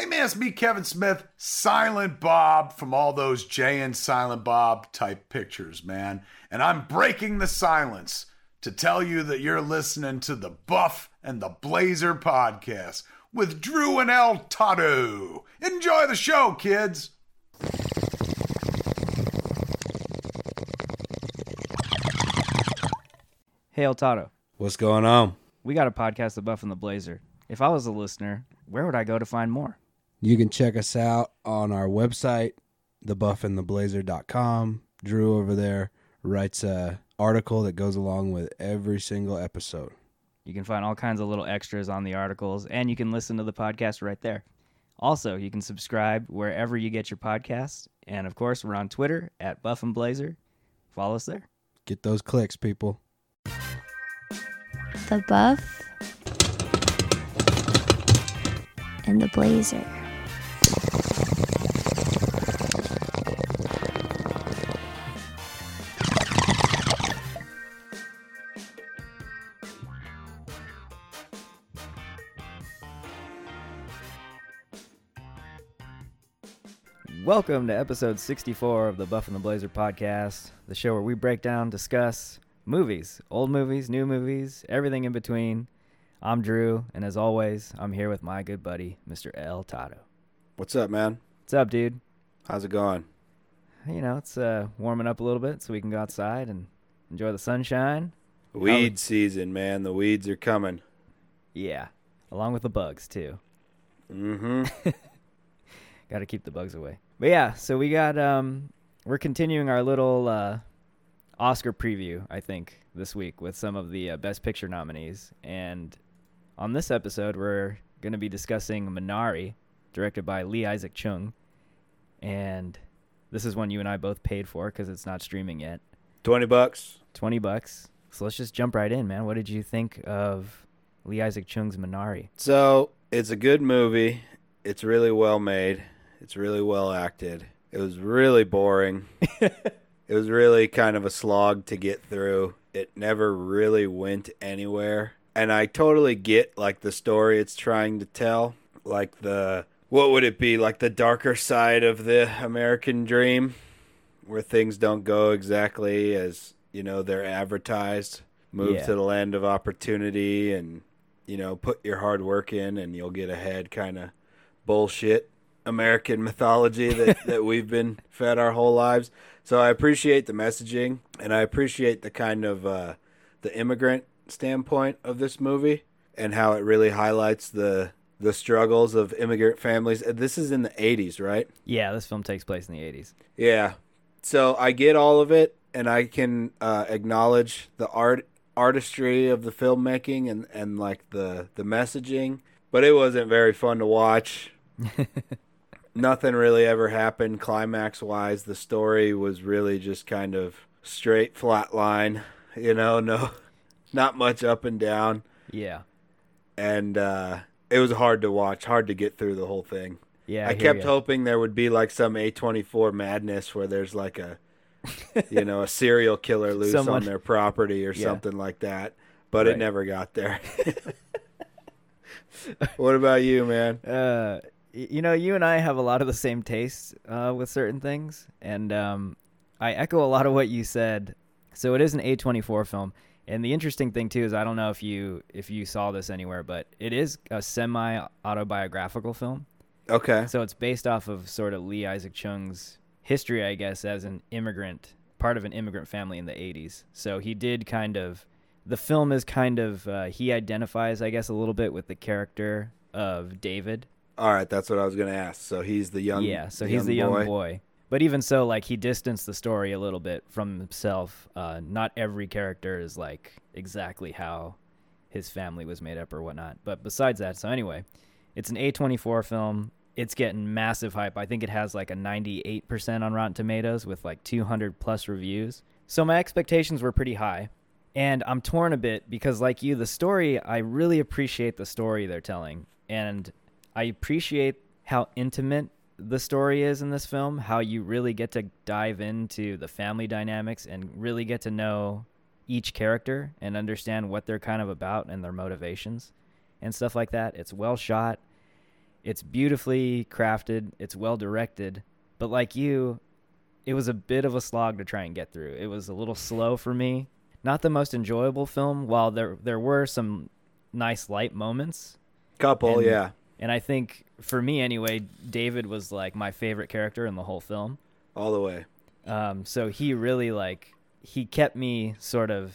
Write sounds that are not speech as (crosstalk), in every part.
Hey man, it's me, Kevin Smith, Silent Bob from all those Jay and Silent Bob type pictures, man. And I'm breaking the silence to tell you that you're listening to the Buff and the Blazer podcast with Drew and El Toddo. Enjoy the show, kids. Hey, El Toddo. What's going on? We got a podcast, The Buff and the Blazer. If I was a listener, where would I go to find more? You can check us out on our website, thebuffandtheblazer.com. Drew over there writes a article that goes along with every single episode. You can find all kinds of little extras on the articles, and you can listen to the podcast right there. Also, you can subscribe wherever you get your podcasts. And of course, we're on Twitter at Buff and Blazer. Follow us there. Get those clicks, people. the buff and the blazer. Welcome to episode 64 of the Buff and the Blazer podcast, the show where we break down, discuss movies, old movies, new movies, everything in between. I'm Drew, and as always, I'm here with my good buddy, Mr. El Toddo. What's up, man? What's up, dude? How's it going? You know, it's uh, warming up a little bit so we can go outside and enjoy the sunshine. Weed season, man. The weeds are coming. Yeah, along with the bugs, too. Mm-hmm. (laughs) Got to keep the bugs away. But yeah, so we got um we're continuing our little uh Oscar preview, I think, this week with some of the uh, best picture nominees. And on this episode, we're going to be discussing Minari, directed by Lee Isaac Chung. And this is one you and I both paid for cuz it's not streaming yet. Twenty bucks. 20 bucks. So let's just jump right in, man. What did you think of Lee Isaac Chung's Minari? So it's a good movie. It's really well made. It's really well acted. It was really boring. (laughs) it was really kind of a slog to get through. It never really went anywhere. And I totally get like the story it's trying to tell. Like the what would it be? Like the darker side of the American dream where things don't go exactly as, you know, they're advertised. Move Yeah. to the land of opportunity and you know, put your hard work in and you'll get ahead kind of bullshit American mythology that, (laughs) that we've been fed our whole lives. So I appreciate the messaging and I appreciate the kind of uh, the immigrant standpoint of this movie and how it really highlights the the struggles of immigrant families. Uh, This is in the 80s, right? Yeah, this film takes place in the 80s. Yeah. So I get all of it, and I can uh, acknowledge the art artistry of the filmmaking and, and like the the messaging, but it wasn't very fun to watch. (laughs) Nothing really ever happened climax wise. The story was really just kind of straight flat line, you know, no (laughs) not much up and down. Yeah. And uh, it was hard to watch, hard to get through the whole thing. Yeah. I, hear kept ya. hoping there would be like some A24 madness where there's like a, you know, a serial killer loose Someone- on their property or Yeah. something like that, but it never got there. (laughs) what about you, man? Uh, you know, you and I have a lot of the same tastes uh, with certain things, and um, I echo a lot of what you said. So it is an A24 film, and the interesting thing too is I don't know if you if you saw this anywhere, but it is a semi autobiographical film. Okay. So it's based off of sort of Lee Isaac Chung's history, I guess, as an immigrant, part of an immigrant family in the 80s. So he did kind of, the film is kind of, uh, he identifies, I guess, a little bit with the character of David. All right, that's what I was going to ask. So he's the young yeah, so he's the young boy. But even so, like, he distanced the story a little bit from himself. Uh, not every character is, like, exactly how his family was made up or whatnot. But besides that, so anyway, it's an A24 film. It's getting massive hype. I think it has like a 98% on Rotten Tomatoes with like 200 plus reviews. So my expectations were pretty high. And I'm torn a bit because, like you, the story, I really appreciate the story they're telling. And I appreciate how intimate the story is in this film, how you really get to dive into the family dynamics and really get to know each character and understand what they're kind of about and their motivations and stuff like that. It's well shot. It's beautifully crafted, it's well directed, but like you, it was a bit of a slog to try and get through. It was a little slow for me. Not the most enjoyable film, while there there were some nice light moments. Couple, And- yeah, And I think for me anyway, David was like my favorite character in the whole film. all the way. Um, so he really like he kept me sort of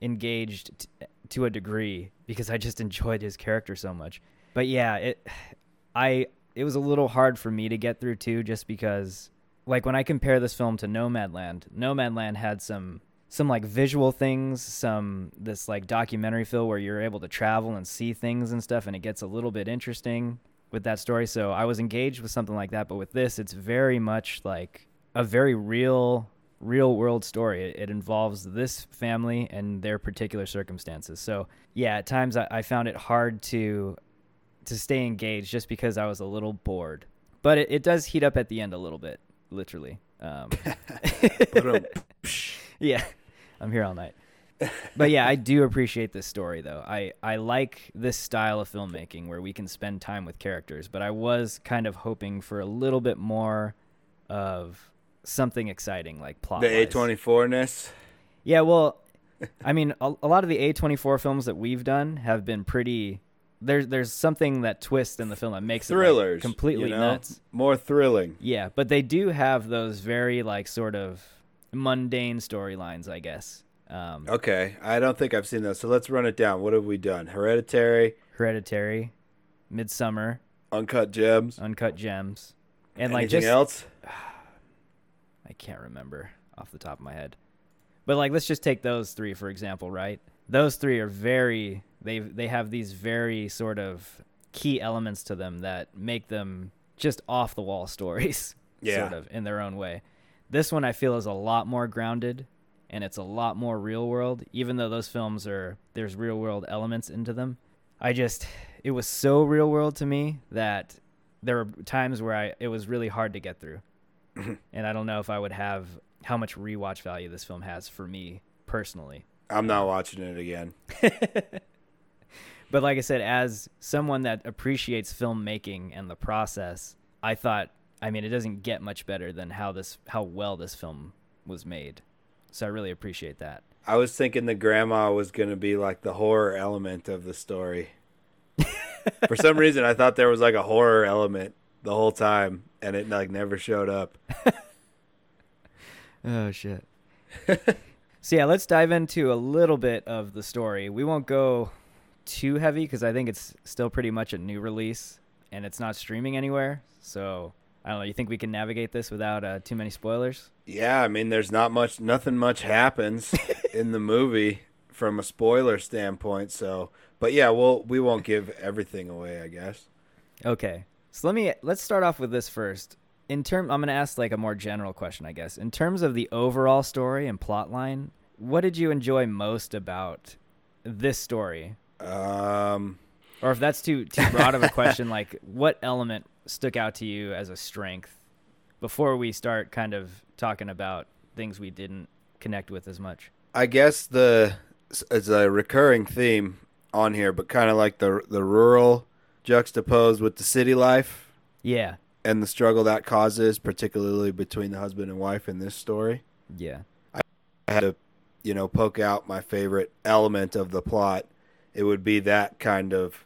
engaged t- to a degree because I just enjoyed his character so much. But yeah, it (sighs) I it was a little hard for me to get through too, just because like when I compare this film to Nomadland, Nomadland had some some like visual things, some this like documentary feel where you're able to travel and see things and stuff, and it gets a little bit interesting with that story. So I was engaged with something like that, but with this, it's very much like a very real, real world story. It, it involves this family and their particular circumstances. So yeah, at times I, I found it hard to to stay engaged just because I was a little bored. But it, it does heat up at the end a little bit, literally. Um, (laughs) (laughs) yeah, I'm here all night. But yeah, I do appreciate this story though. I I like this style of filmmaking where we can spend time with characters, but I was kind of hoping for a little bit more of something exciting like plot. The A24 ness. Yeah, well, I mean, a, a lot of the A24 films that we've done have been pretty there's there's something that twists in the film that makes it like, Thrillers. completely you know? nuts. More thrilling. Yeah, but they do have those very like sort of mundane storylines, I guess. Um, Okay, I don't think I've seen those. So let's run it down. What have we done? Hereditary, Hereditary, Midsommar, Uncut Gems, Uncut Gems, and like just else? (sighs) I can't remember off the top of my head. But like let's just take those 3 for example, right? Those 3 are very they they have these very sort of key elements to them that make them just off the wall (laughs) stories Yeah. sort of in their own way. This one I feel is a lot more grounded and it's a lot more real world even though those films are there's real world elements into them. I just it was so real world to me that there were times where I it was really hard to get through. (clears throat) and I don't know if I would have how much rewatch value this film has for me personally. I'm not watching it again. (laughs) But like I said, as someone that appreciates filmmaking and the process, I thought, I mean, it doesn't get much better than how this, how well this film was made. So I really appreciate that. I was thinking the grandma was going to be like the horror element of the story. For some (laughs) reason, I thought there was like a horror element the whole time, and it like never showed up. (laughs) Oh shit. (laughs) so yeah, let's dive into a little bit of the story. We won't go too heavy because I think it's still pretty much a new release and it's not streaming anywhere. So I don't know. You think we can navigate this without uh, too many spoilers? Yeah, I mean, there's not much, nothing much happens (laughs) in the movie from a spoiler standpoint. So, but yeah, we'll we won't give everything away, I guess. Okay. So let me let's start off with this first. In term I'm going to ask like a more general question, I guess. In terms of the overall story and plot line, what did you enjoy most about this story? Um, Or if that's too too broad of a question, like what element stuck out to you as a strength before we start kind of talking about things we didn't connect with as much? I guess the it's a recurring theme on here, but kind of like the the rural juxtaposed with the city life Yeah. and the struggle that causes, particularly between the husband and wife in this story. Yeah. I had to, you know, poke out my favorite element of the plot. It would be that kind of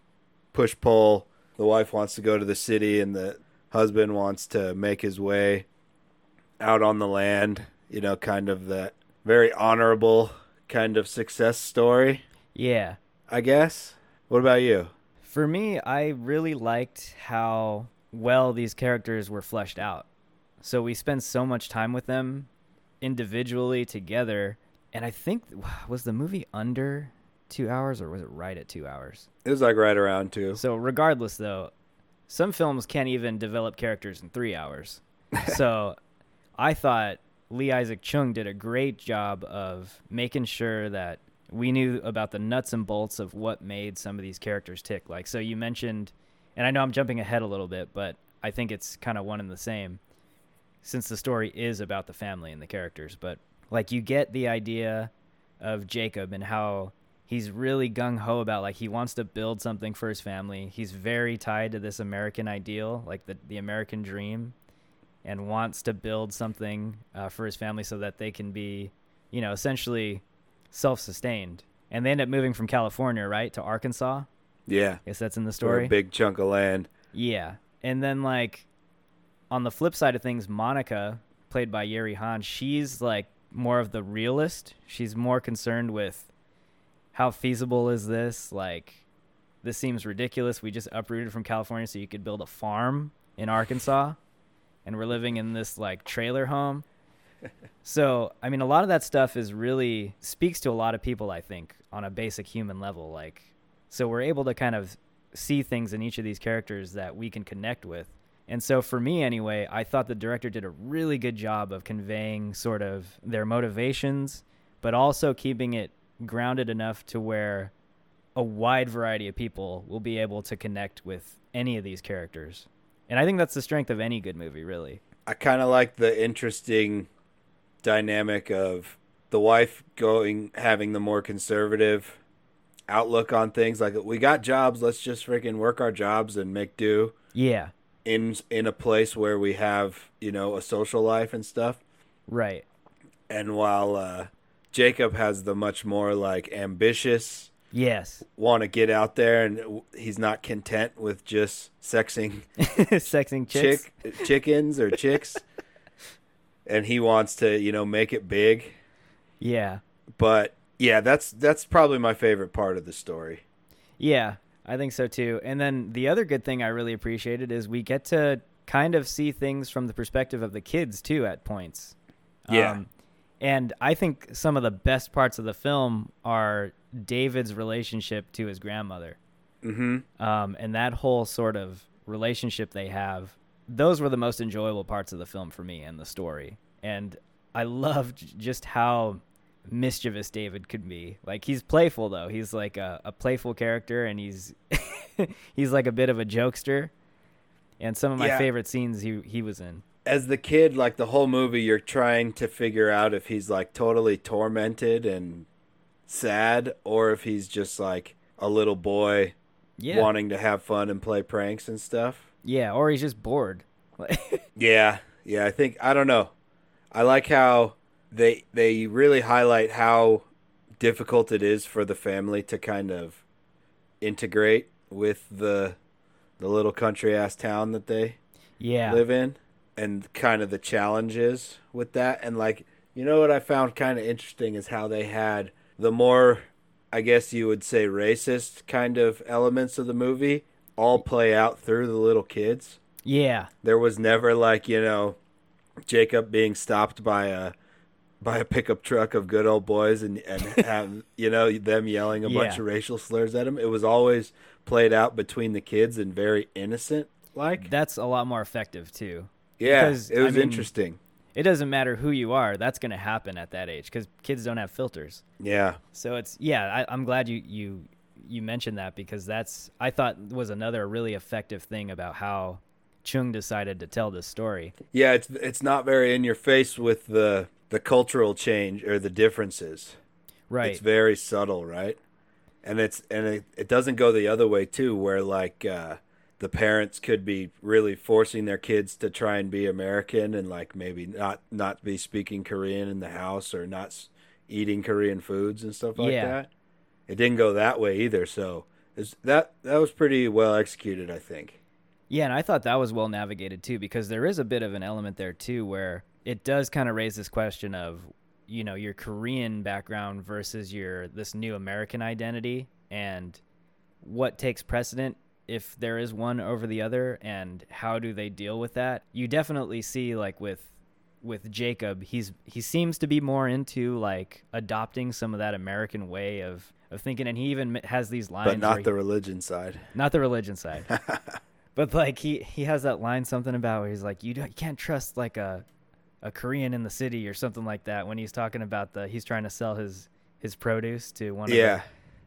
push pull. The wife wants to go to the city, and the husband wants to make his way out on the land. You know, kind of that very honorable kind of success story, Yeah. I guess. What about you? For me, I really liked how well these characters were fleshed out. So we spend so much time with them individually together, and I think (sighs) was the movie under 2 hours or was it right at 2 hours? It was like right around two. So regardless though, some films can't even develop characters in 3 hours. (laughs) so I thought Lee Isaac Chung did a great job of making sure that we knew about the nuts and bolts of what made some of these characters tick. Like, so you mentioned, and I know I'm jumping ahead a little bit, but I think it's kind of one and the same since the story is about the family and the characters. But like, you get the idea of Jacob and how he's really gung ho about like he wants to build something for his family. He's very tied to this American ideal, like the the American dream, and wants to build something uh, for his family so that they can be, you know, essentially self-sustained. And they end up moving from California, right, to Arkansas. Yeah. I guess that's in the story. a big chunk of land. Yeah. And then like on the flip side of things, Monica, played by Yeri Han, she's like more of the realist. She's more concerned with how feasible is this? Like this seems ridiculous. We just uprooted from California so you could build a farm in Arkansas and we're living in this like trailer home. (laughs) So, I mean, a lot of that stuff is really speaks to a lot of people, I think, on a basic human level. Like, so we're able to kind of see things in each of these characters that we can connect with. And so, for me anyway, I thought the director did a really good job of conveying sort of their motivations, but also keeping it grounded enough to where a wide variety of people will be able to connect with any of these characters. And I think that's the strength of any good movie, really. I kind of like the interesting dynamic of the wife going having the more conservative outlook on things like we got jobs let's just freaking work our jobs and make do Yeah, in in a place where we have you know a social life and stuff right. and while uh Jacob has the much more like ambitious Yes. want to get out there and he's not content with just sexing (laughs) Sexing chicks. chick chickens or chicks (laughs) and he wants to you know make it big Yeah. but yeah that's that's probably my favorite part of the story Yeah, I think so too. And then the other good thing I really appreciated is we get to kind of see things from the perspective of the kids too at points. Yeah. Um, and I think some of the best parts of the film are David's relationship to his grandmother. mm-hmm Um, and that whole sort of relationship they have, those were the most enjoyable parts of the film for me and the story. And I loved just how mischievous David could be. Like he's playful though. He's like a, a playful character and he's (laughs) he's like a bit of a jokester. And some of my Yeah. favorite scenes he he was in. As the kid like the whole movie you're trying to figure out if he's like totally tormented and sad or if he's just like a little boy Yeah. wanting to have fun and play pranks and stuff Yeah, or he's just bored. (laughs) Yeah, yeah. I think I don't know. I like how they they really highlight how difficult it is for the family to kind of integrate with the the little country ass town that they yeah. live in, and kind of the challenges with that. And like, you know what I found kind of interesting is how they had the more, I guess you would say, racist kind of elements of the movie all play out through the little kids Yeah. there was never like you know Jacob being stopped by a by a pickup truck of good old boys and and (laughs) have you know them yelling a bunch of racial slurs at him. It was always played out between the kids and very innocent like. That's a lot more effective too. Yeah, because, it was I mean, interesting. It doesn't matter who you are. That's going to happen at that age because kids don't have filters. Yeah, So it's yeah. I, I'm glad you you you mentioned that because that's I thought was another really effective thing about how Chung decided to tell this story. yeah. It's it's not very in your face with the the cultural change or the differences. Right. It's very subtle, right? And it's and it, it doesn't go the other way too, where like uh, the parents could be really forcing their kids to try and be American and like maybe not not be speaking Korean in the house or not eating Korean foods and stuff like Yeah. that. It didn't go that way either, so it's, that that was pretty well executed, I think. Yeah, and I thought that was well navigated too because there is a bit of an element there too where it does kind of raise this question of you know your Korean background versus your this new American identity and what takes precedent if there is one over the other and how do they deal with that. You definitely see like with with Jacob, he's he seems to be more into like adopting some of that American way of of thinking and he even has these lines But not he- the religion side. not the religion side. (laughs) but like he he has that line something about where he's like you, don't, you can't trust like a a Korean in the city or something like that when he's talking about the he's trying to sell his his produce to one of Yeah. the,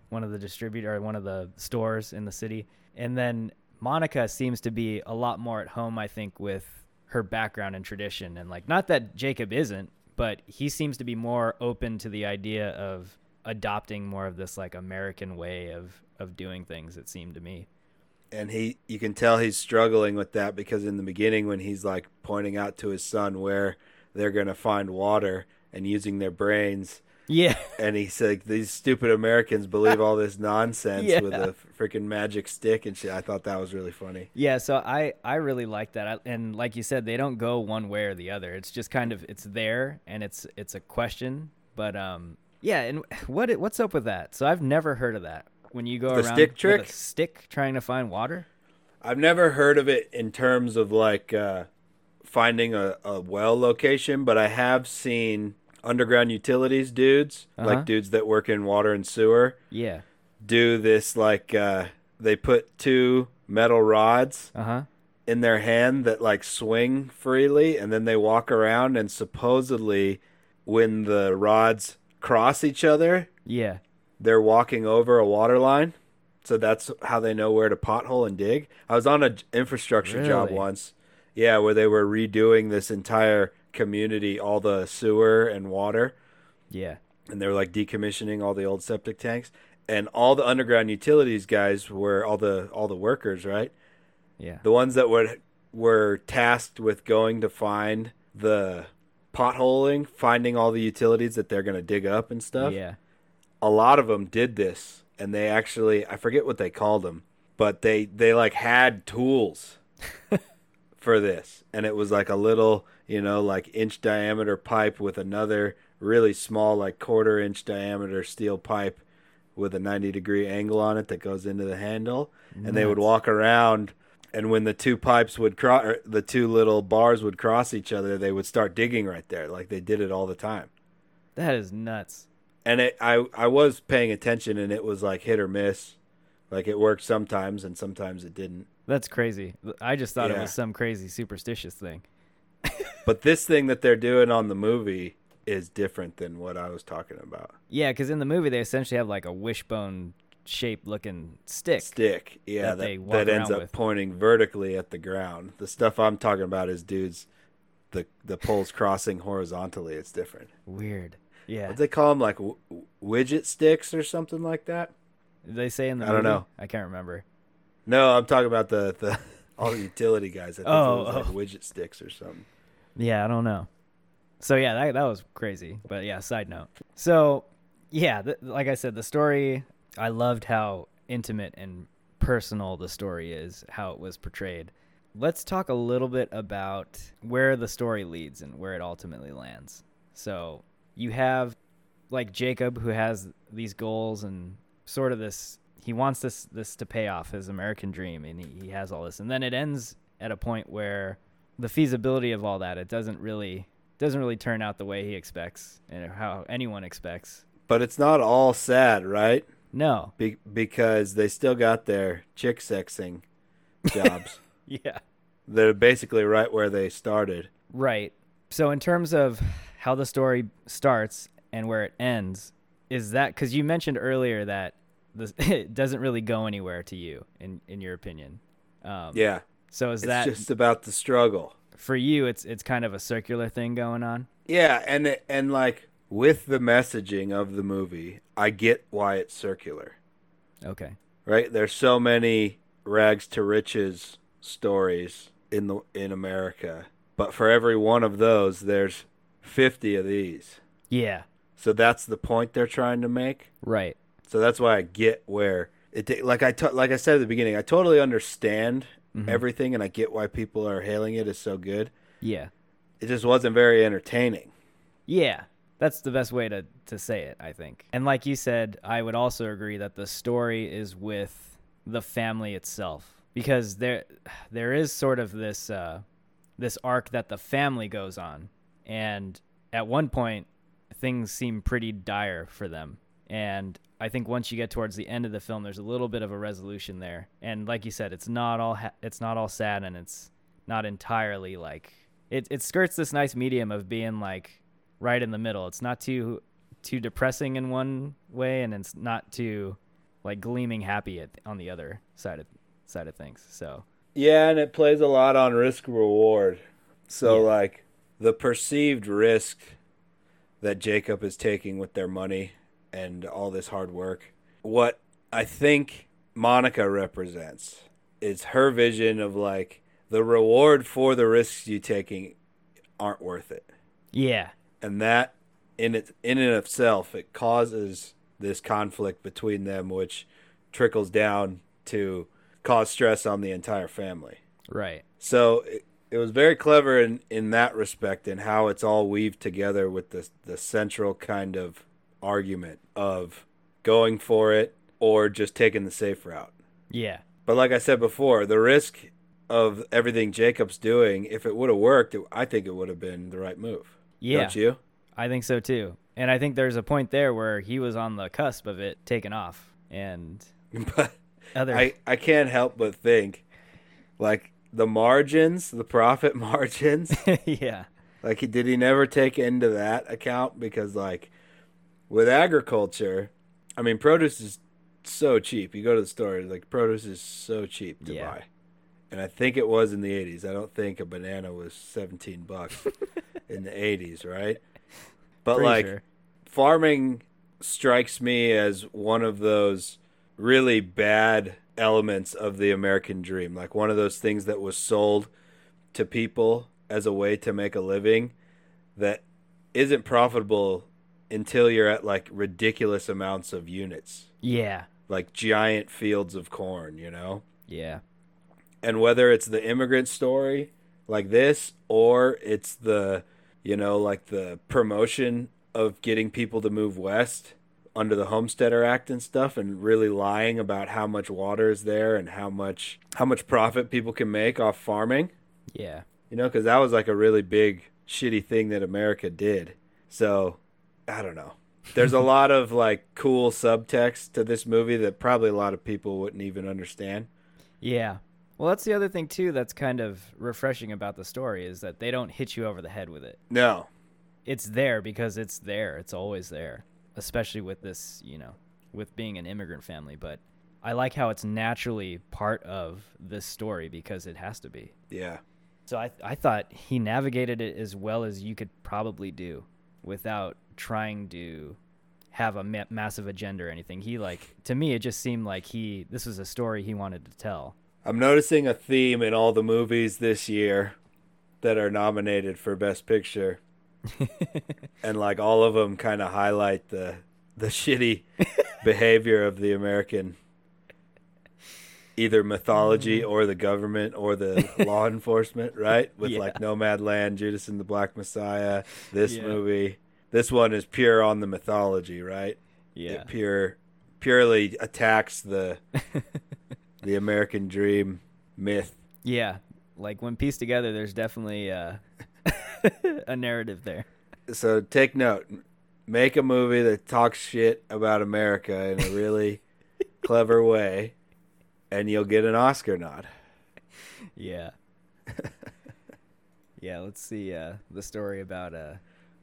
one of the distributor or one of the stores in the city. And then Monica seems to be a lot more at home I think with her background and tradition and like not that Jacob isn't, but he seems to be more open to the idea of adopting more of this like American way of of doing things. It seemed to me. and he you can tell he's struggling with that because in the beginning when he's like pointing out to his son where they're going to find water and using their brains Yeah, and he's like these stupid americans believe all this nonsense (laughs) Yeah. with a freaking magic stick and shit i thought that was really funny yeah. So I I really like that, I, and like you said, they don't go one way or the other. It's just kind of it's there, and it's it's a question. But um, yeah. And what what's up with that? So I've never heard of that. When you go The around stick with trick? a stick trying to find water. i've never heard of it in terms of like uh finding a, a well location but i have seen underground utilities dudes Uh-huh. like dudes that work in water and sewer Yeah. do this like uh they put two metal rods Uh huh. in their hand that like swing freely and then they walk around and supposedly when the rods cross each other Yeah. they're walking over a water line so that's how they know where to pothole and dig i was on an infrastructure job once yeah where they were redoing this entire community all the sewer and water Yeah. and they were like decommissioning all the old septic tanks and all the underground utilities guys were all the all the workers right Yeah. the ones that were were tasked with going to find the potholing, finding all the utilities that they're going to dig up and stuff. Yeah. A lot of them did this, and they actually I forget what they called them, but they they like had tools (laughs) for this, and it was like a little you know like inch diameter pipe with another really small like quarter inch diameter steel pipe with a 90 degree angle on it that goes into the handle and they would walk around and when the two pipes would cross the two little bars would cross each other they would start digging right there like they did it all the time That is nuts. and it I I was paying attention and it was like hit or miss like it worked sometimes and sometimes it didn't That's crazy. I just thought it was some crazy superstitious thing. But this thing that they're doing on the movie is different than what I was talking about Yeah, because in the movie they essentially have like a wishbone shaped looking stick. stick yeah that that, that ends up with. pointing vertically at the ground the stuff i'm talking about is dudes the the poles crossing horizontally it's different Weird. Yeah. what they call them like w- widget sticks or something like that Did they say in the I don't know. I can't remember. no i'm talking about the the (laughs) all the utility guys i think Oh, it was like oh. widget sticks or something Yeah, I don't know. So yeah, that that was crazy. But yeah, side note. So yeah, th- like I said, the story. I loved how intimate and personal the story is, how it was portrayed. Let's talk a little bit about where the story leads and where it ultimately lands. So you have like Jacob who has these goals and sort of this he wants this this to pay off his American dream and he, he has all this and then it ends at a point where the feasibility of all that it doesn't really doesn't really turn out the way he expects and how anyone expects. but it's not all sad right No. Be- because they still got their chick sexing jobs (laughs) Yeah. they're basically right where they started Right. So in terms of how the story starts and where it ends, is that cuz you mentioned earlier that this (laughs) it doesn't really go anywhere to you in in your opinion. Um yeah So is it's that just about the struggle for you it's it's kind of a circular thing going on? Yeah, and it- and like with the messaging of the movie, I get why it's circular. Okay. Right? There's so many rags to riches stories in the in America, but for every one of those, there's 50 of these. Yeah. So that's the point they're trying to make. Right. So that's why I get where it like I like I said at the beginning, I totally understand Mhm. everything and I get why people are hailing it as so good. Yeah. It just wasn't very entertaining. Yeah, that's the best way to, to say it, I think. And like you said, I would also agree that the story is with the family itself because there there is sort of this uh, this arc that the family goes on, and at one point things seem pretty dire for them. And I think once you get towards the end of the film, there's a little bit of a resolution there. And like you said, it's not all ha- it's not all sad, and it's not entirely like it. It skirts this nice medium of being like right in the middle. It's not too too depressing in one way, and it's not too like gleaming happy at, on the other side of side of things. So Yeah, and it plays a lot on risk reward. So Yeah. like the perceived risk that Jacob is taking with their money and all this hard work. What I think Monica represents is her vision of like the reward for the risks you taking aren't worth it. Yeah. And that in it in and of itself it causes this conflict between them which trickles down to cause stress on the entire family. Right. So it, it was very clever in, in that respect and how it's all weaved together with the the central kind of argument of going for it or just taking the safe route. Yeah. But like I said before, the risk of everything Jacob's doing, if it would have worked, it, I think it would have been the right move. Yeah. Don't you? I think so too. And I think there's a point there where he was on the cusp of it taking off and (laughs) But other I, I can't help but think like the margins, the profit (laughs) margins, (laughs) yeah. like he- did he never take into that account because like with agriculture, I mean produce is so cheap. You go to the store, like produce is so cheap to Yeah. buy. And I think it was in the 80s. I don't think a banana was 17 bucks (laughs) in the 80s, right? But Pretty like sure. farming strikes me as one of those really bad elements of the American dream. Like one of those things that was sold to people as a way to make a living that isn't profitable until you're at like ridiculous amounts of units, Yeah. like giant fields of corn, you know? Yeah. and whether it's the immigrant story like this or it's the you know like the promotion of getting people to move west under the homesteader act and stuff and really lying about how much water is there and how much how much profit people can make off farming Yeah. you know because that was like a really big shitty thing that america did so i don't know there's a lot of like cool subtext to this movie that probably a lot of people wouldn't even understand Yeah. Well, that's the other thing too that's kind of refreshing about the story is that they don't hit you over the head with it. no It's there because it's there. It's always there, especially with this, you know, with being an immigrant family, but I like how it's naturally part of this story because it has to be. yeah So I I thought he navigated it as well as you could probably do without trying to have a ma- massive agenda or anything. He like to me it just seemed like he this was a story he wanted to tell. I'm noticing a theme in all the movies this year that are nominated for Best Picture, (laughs) and like all of them kind of highlight the the shitty (laughs) behavior of the American either mythology mm. or the government or the law (laughs) enforcement, right? With Yeah. like Nomadland, Judas and the Black Messiah, this Yeah. movie. This one is pure on the mythology, right? Yeah. It pure purely attacks the (laughs) the American dream myth. Yeah. Like when pieced together there's definitely uh (laughs) a narrative there. So take note. Make a movie that talks shit about America in a really (laughs) clever way and you'll get an Oscar nod. Yeah. yeah, let's see uh the story about uh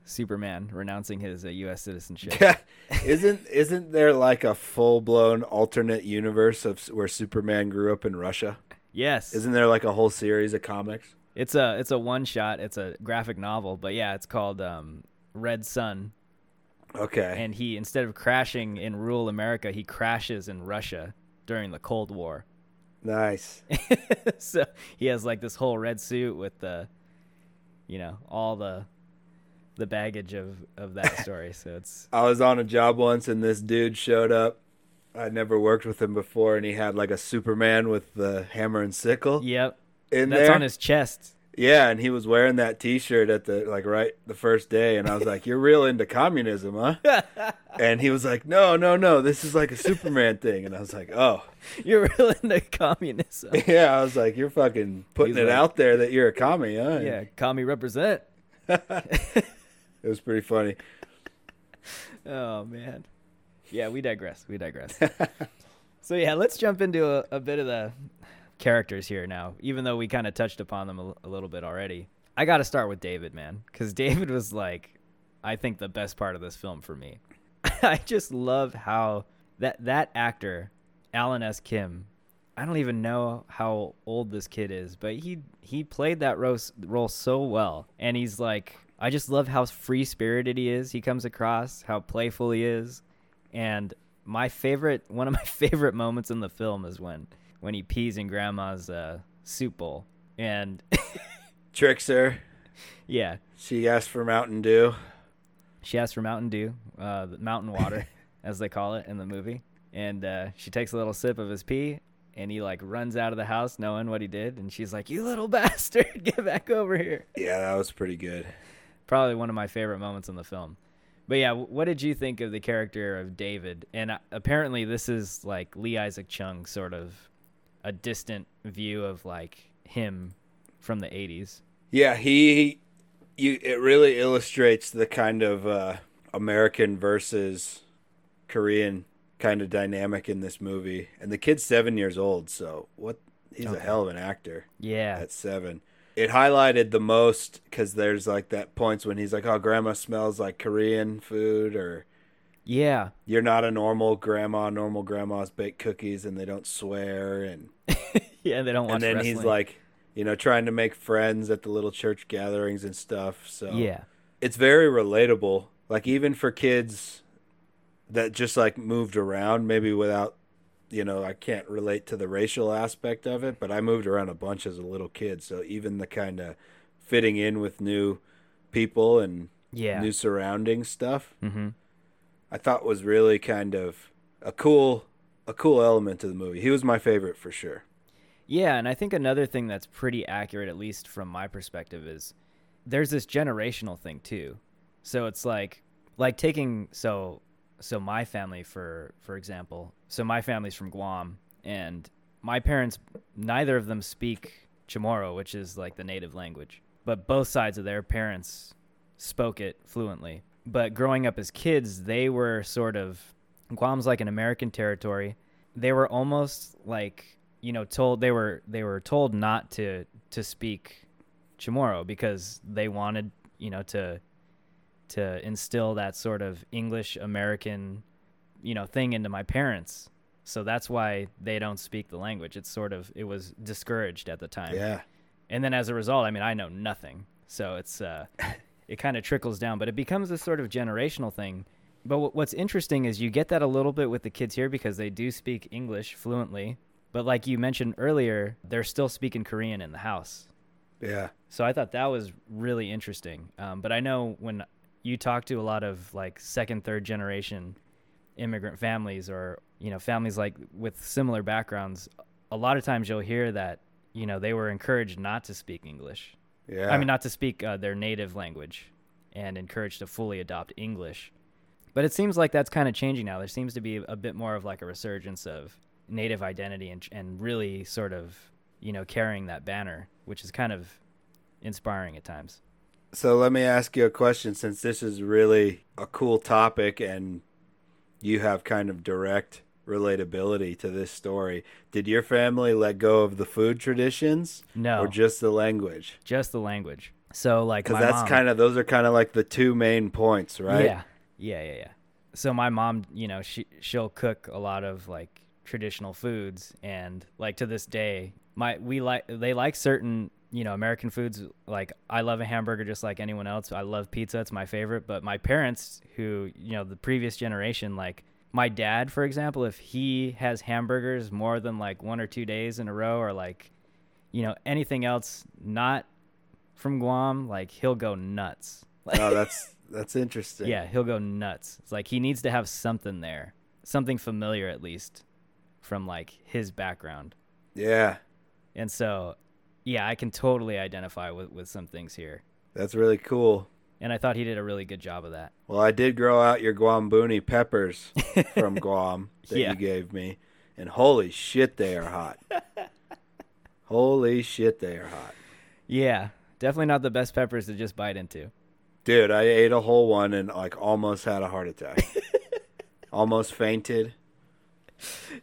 Superman renouncing his uh, US citizenship. Yeah. isn't isn't there like a full-blown alternate universe of where Superman grew up in Russia? yes. Isn't there like a whole series of comics? It's a it's a one shot. It's a graphic novel, but yeah, it's called um, Red Son. Okay. And he instead of crashing in rural America, he crashes in Russia during the Cold War. nice. (laughs) so he has like this whole red suit with the, you know, all the, the baggage of of that (laughs) story. So it's I was on a job once and this dude showed up. I'd never worked with him before and he had like a Superman with the hammer and sickle yep, in that's there. on his chest. Yeah, and he was wearing that T-shirt at the like right the first day, and I was like, "You're real into communism, huh?" (laughs) and he was like, "No, no, no, this is like a Superman thing," and I was like, "Oh, (laughs) You're real into communism. yeah." I was like, "You're fucking putting He's it like- out there that you're a commie, huh?" yeah, commie represent. It was pretty funny. Oh man. Yeah, we digress. We digress. (laughs) so yeah, let's jump into a, a bit of the characters here now. Even though we kind of touched upon them a, a little bit already, I got to start with David, man, because David was like, I think the best part of this film for me. (laughs) I just love how that that actor, Alan S. Kim. I don't even know how old this kid is, but he he played that role, role so well, and he's like, I just love how free spirited he is. He comes across how playful he is, And my favorite, one of my (laughs) favorite moments in the film is when when he pees in Grandma's uh, soup bowl, and (laughs) Tricks her. yeah, She asked for Mountain Dew. she asks for Mountain Dew, uh, mountain water, (laughs) as they call it in the movie, and uh, she takes a little sip of his pee, and he like runs out of the house knowing what he did, and she's like, "You little bastard, get back over here." Yeah, that was pretty good. Probably one of my favorite moments in the film. But yeah, what did you think of the character of David? And uh, apparently, this is like Lee Isaac Chung, sort of a distant view of like him from the '80s. Yeah, he, you. It really illustrates the kind of uh, American versus Korean kind of dynamic in this movie. And the kid's seven years old, so what? He's a hell of an actor Yeah, at seven. It highlighted the most because there's like that points when he's like, "Oh, grandma smells like Korean food," or yeah, "You're not a normal grandma. Normal grandmas bake cookies and they don't swear." And (laughs) yeah. They don't and then he's like, you know, trying to make friends at the little church gatherings and stuff. So yeah, it's very relatable. Like even for kids that just like moved around, maybe without, you know, I can't relate to the racial aspect of it, but I moved around a bunch as a little kid. So even the kind of fitting in with new people and yeah. new surrounding stuff, mm-hmm. I thought was really kind of a cool, a cool element to the movie. He was my favorite for sure. Yeah, and I think another thing that's pretty accurate, at least from my perspective, is there's this generational thing too. So it's like like taking so so my family for for example. So my family's from Guam and my parents neither of them speak Chamorro, which is like the native language. But both sides of their parents spoke it fluently. But growing up as kids, they were sort of Guam's like an American territory. They were almost like you know told they were they were told not to to speak Chamorro because they wanted you know to to instill that sort of English American you know thing into my parents. So that's why they don't speak the language. It's sort of it was discouraged at the time Yeah. and then as a result, I mean, I know nothing, so it's uh, (laughs) it kind of trickles down, but it becomes a sort of generational thing. But w- what's interesting is you get that a little bit with the kids here because they do speak English fluently, but like you mentioned earlier, they're still speaking Korean in the house. Yeah. So I thought that was really interesting. Um, but I know when you talk to a lot of like second, third generation immigrant families or, you know, families like with similar backgrounds, a lot of times you'll hear that, you know, they were encouraged not to speak English. Yeah. I mean, not to speak uh, their native language and encouraged to fully adopt English. But it seems like that's kind of changing now. There seems to be a bit more of like a resurgence of native identity and, and really sort of, you know, carrying that banner, which is kind of inspiring at times. So let me ask you a question since this is really a cool topic and you have kind of direct relatability to this story. Did your family let go of the food traditions No, or just the language? just the language. So like Cuz that's kind of those are kind of like the two main points, right? Yeah, yeah, yeah, yeah. So my mom, you know, she she'll cook a lot of like traditional foods, and like to this day, my we like they like certain you know American foods. Like I love a hamburger just like anyone else. I love pizza; it's my favorite. But my parents, who you know the previous generation, like my dad, for example, if he has hamburgers more than like one or two days in a row, or like you know anything else not from Guam, like he'll go nuts. Oh, (laughs) that's that's interesting. Yeah, he'll go nuts. It's like he needs to have something there, something familiar at least from like his background. Yeah. And so, yeah, I can totally identify with with some things here. That's really cool. And I thought he did a really good job of that. Well, I did grow out your Guam Guambuni peppers (laughs) from Guam that Yeah. you gave me, and holy shit, they are hot. (laughs) holy shit, they are hot. Yeah, definitely not the best peppers to just bite into. Dude, I ate a whole one and like almost had a heart attack. (laughs) almost fainted.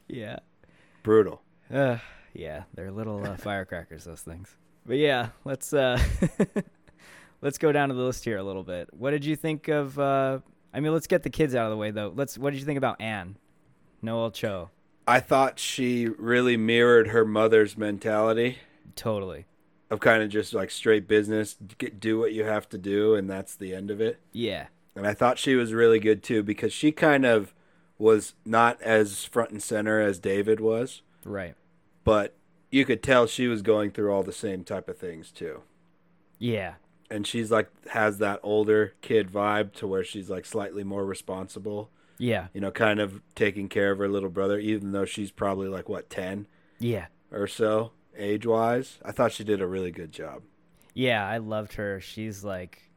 Yeah. Brutal. Uh, yeah, they're little uh, firecrackers those things. But yeah, let's uh (laughs) let's go down to the list here a little bit. What did you think of uh I mean, let's get the kids out of the way though. Let's what did you think about Anne? Noel Cho. I thought she really mirrored her mother's mentality Totally. of kind of just like straight business, do what you have to do, and that's the end of it. Yeah. And I thought she was really good too because she kind of was not as front and center as David was, Right. But you could tell she was going through all the same type of things too. Yeah. And she's like has that older kid vibe to where she's like slightly more responsible, Yeah. you know, kind of taking care of her little brother, even though she's probably like what ten Yeah. or so age wise. I thought she did a really good job. Yeah, I loved her. She's like,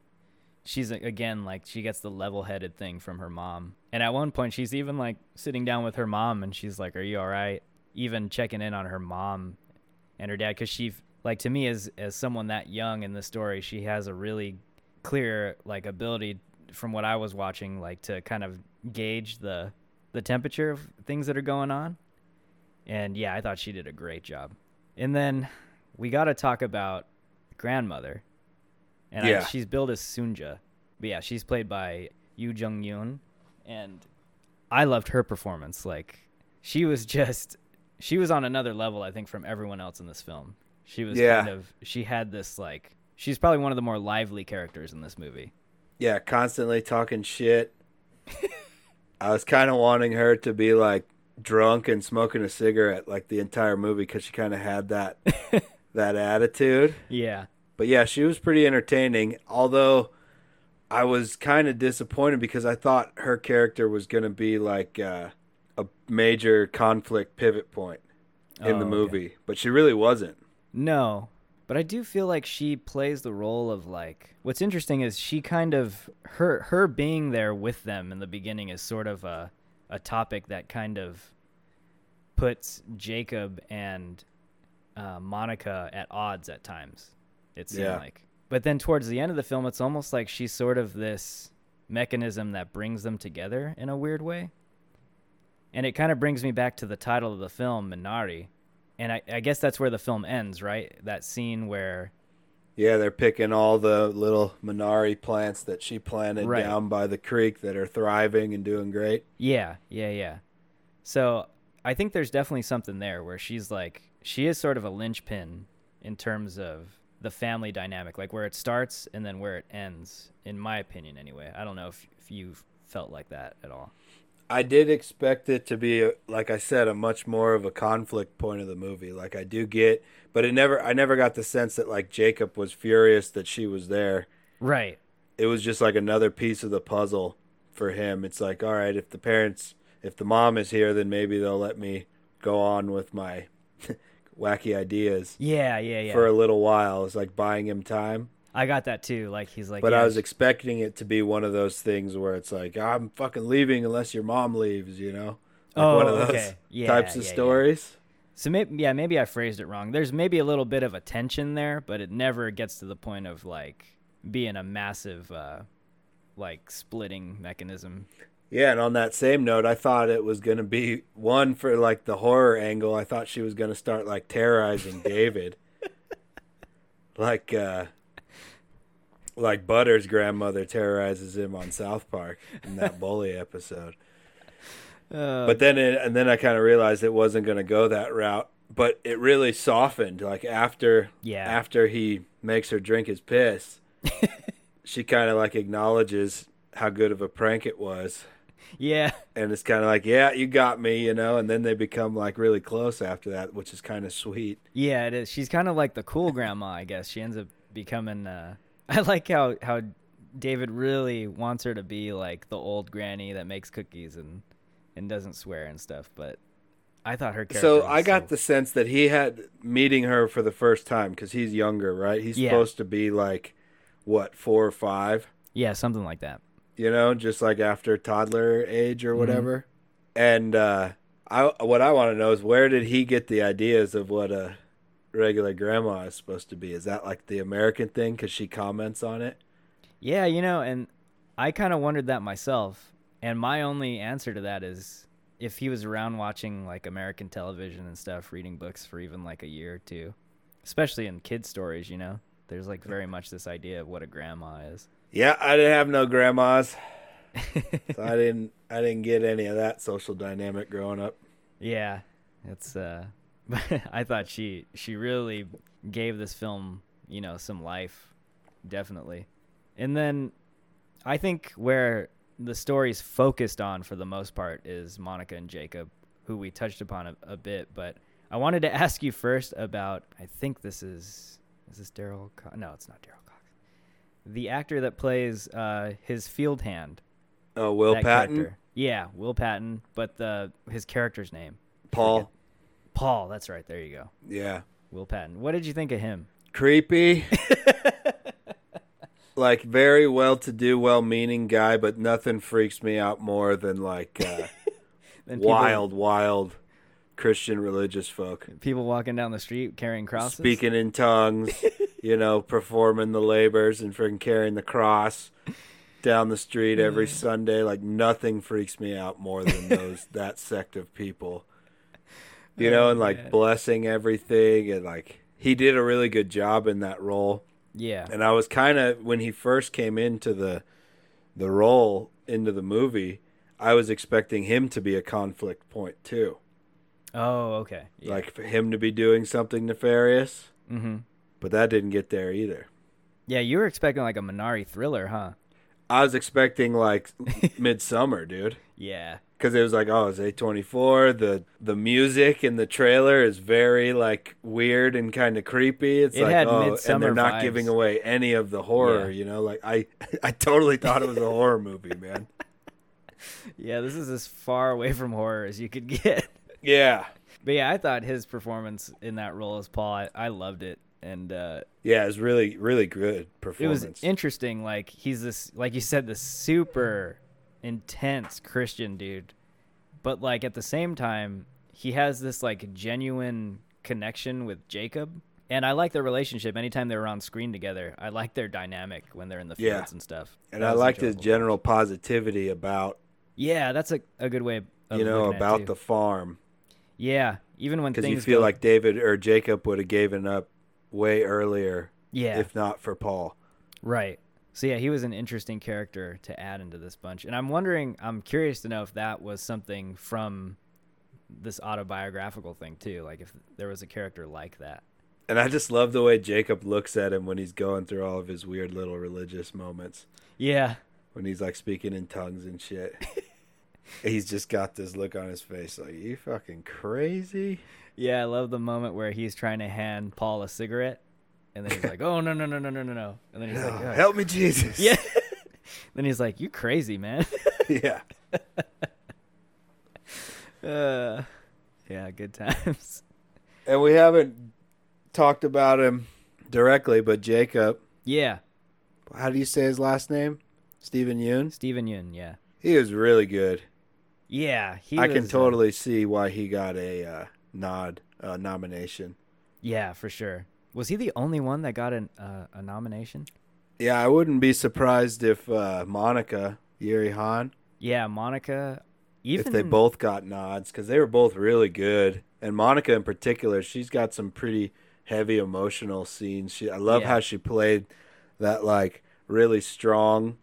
she's again like she gets the level-headed thing from her mom, and at one point she's even like sitting down with her mom, and she's like, "Are you all right?" Even checking in on her mom and her dad, because she like to me as as someone that young in the story, she has a really clear like ability from what I was watching, like to kind of gauge the the temperature of things that are going on. And yeah, I thought she did a great job. And then we got to talk about grandmother. And I- she's billed as Soonja. But yeah, she's played by Yuh-jung Youn. And I loved her performance. Like, she was (laughs) just, she was on another level, I think, from everyone else in this film. She was Yeah. kind of, she had this, like, she's probably one of the more lively characters in this movie. Yeah, constantly talking shit. I was kind of wanting her to be like drunk and smoking a cigarette like the entire movie because she kind of had that (laughs) that attitude. Yeah. But yeah, she was pretty entertaining. Although I was kind of disappointed because I thought her character was going to be like uh, major conflict pivot point in Oh, the okay. movie, but she really wasn't. No, but I do feel like she plays the role of like. What's interesting is she kind of her her being there with them in the beginning is sort of a a topic that kind of puts Jacob and uh, Monica at odds at times. It seemed Yeah. like, but then towards the end of the film, it's almost like she's sort of this mechanism that brings them together in a weird way. And it kind of brings me back to the title of the film, Minari. And I, I guess that's where the film ends, right? That scene where, Yeah, they're picking all the little Minari plants that she planted Right. down by the creek that are thriving and doing great. yeah, yeah, yeah. So I think there's definitely something there where she's like, she is sort of a linchpin in terms of the family dynamic, like where it starts and then where it ends, in my opinion, anyway. I don't know if, if you felt like that at all. I did expect it to be, like I said, a much more of a conflict point of the movie. Like I do get, but it never, I never got the sense that like Jacob was furious that she was there. Right. It was just like another piece of the puzzle for him. It's like, all right, if the parents, if the mom is here, then maybe they'll let me go on with my (laughs) wacky ideas Yeah, yeah, yeah. for a little while. It's like buying him time. I got that too. Like he's like, But yeah, I was expecting it to be one of those things where it's like, I'm fucking leaving unless your mom leaves, you know? Like Oh, one of those okay. Yeah, types of yeah, yeah. stories. So maybe yeah, maybe I phrased it wrong. There's maybe a little bit of a tension there, but it never gets to the point of like being a massive uh like splitting mechanism. Yeah, and on that same note, I thought it was going to be one for like the horror angle. I thought she was going to start like terrorizing (laughs) David. like uh like Butters' grandmother terrorizes him on South Park in that bully episode. (laughs) Uh, But then it, and then I kind of realized it wasn't going to go that route, but it really softened like after Yeah. after he makes her drink his piss. (laughs) she kind of like acknowledges how good of a prank it was yeah, and it's kind of like, yeah, you got me, you know. And then they become like really close after that, which is kind of sweet. yeah, it is. She's kind of like the cool grandma, I guess. She ends up becoming. uh (laughs) I like how how David really wants her to be like the old granny that makes cookies and and doesn't swear and stuff. But I thought her character. So I got so- the sense that he had meeting her for the first time because he's younger, right? He's Yeah. supposed to be like what four or five, yeah, something like that. you know, just like after toddler age Mm-hmm. or whatever. And uh, I what I want to know is where did he get the ideas of what a regular grandma is supposed to be? Is that like the American thing because she comments on it? Yeah, you know, and I kind of wondered that myself. And my only answer to that is if he was around watching like American television and stuff, reading books for even like a year or two, especially in kid stories, you know, there's like very much this idea of what a grandma is. Yeah, I didn't have no grandmas. (laughs) so I didn't I didn't get any of that social dynamic growing up. Yeah, it's uh, (laughs) I thought she she really gave this film, you know, some life, definitely. And then I think where the story's focused on for the most part is Monica and Jacob, who we touched upon a, a bit. But I wanted to (laughs) ask you first about. I think this is is this Daryl? Co- no, it's not Daryl Cox. The actor that plays uh, his field hand. Oh, Will Patton, character. Yeah, Will Patton, but the his character's name. Paul. Paul. That's right. There you go. Yeah, Will Patton. What did you think of him? creepy. (laughs) like very well-to-do, well-meaning guy, but nothing freaks me out more than like uh, (laughs) people- wild, wild Christian religious folk People walking down the street carrying crosses. speaking in tongues. (laughs) you know, performing the labors and freaking carrying the cross down the street every Sunday. Like nothing freaks me out more than those that sect of people. You know, and like man. blessing everything and like he did a really good job in that role. Yeah. And I was kind of when he first came into the the role into the movie, I was expecting him to be a conflict point too. Oh, okay. Yeah. Like for him to be doing something nefarious, mm-hmm. but that didn't get there either. Yeah, you were expecting like a Minari thriller, huh? I was expecting like (laughs) Midsommar, dude, Yeah. Because it was like, oh, it's A twenty four. The the music in the trailer is very like weird and kind of creepy. It's It like, had oh, and they're not vibes. giving away any of the horror. Yeah. You know, like I (laughs) I totally thought it was a horror movie, man. (laughs) Yeah, this is as far away from horror as you could get. (laughs) Yeah, But yeah, I thought his performance in that role as Paul, I, I loved it. And uh, yeah, was really really good it performance. was interesting. Like, he's this, like you said, this super intense Christian dude. But, like, at the same time, he has this, like, genuine connection with Jacob. And I like their relationship anytime they were on screen together. I like their dynamic when they're in the Yeah. fields and stuff. and That I like his general positivity about Yeah, that's a, a good way of you know about the farm Yeah, even when because you feel go- like David or Jacob would have given up way earlier yeah, if not for Paul. right. So yeah, he was an interesting character to add into this bunch, and I'm wondering, I'm curious to know if that was something from this autobiographical thing too, like if there was a character like that. And I just love the way Jacob looks at him when he's going through all of his weird little religious moments. Yeah, When he's like speaking in tongues and shit. (laughs) he's just got this look on his face like, you fucking crazy? yeah, I love the moment where he's trying to hand Paul a cigarette, and then he's like, "Oh no no no no no no no," and then he's like, (sighs) Oh. Help me, Jesus. "Yeah." (laughs) then he's like, "You crazy man." (laughs) yeah. (laughs) uh, yeah, good times. And we haven't talked about him directly, but Jacob, Yeah, how do you say his last name? Stephen Yoon? Steven Yeun. Yeah, He was really good. yeah. He I can was, uh, totally see why he got a uh, nod, uh, nomination. Yeah, for sure. Was he the only one that got an, uh, a nomination? Yeah, I wouldn't be surprised if uh, Monica, Yeri Han, Yeah, Monica. Even if they both got nods because they were both really good. And Monica in particular, she's got some pretty heavy emotional scenes. She, I love Yeah. how she played that like really strong,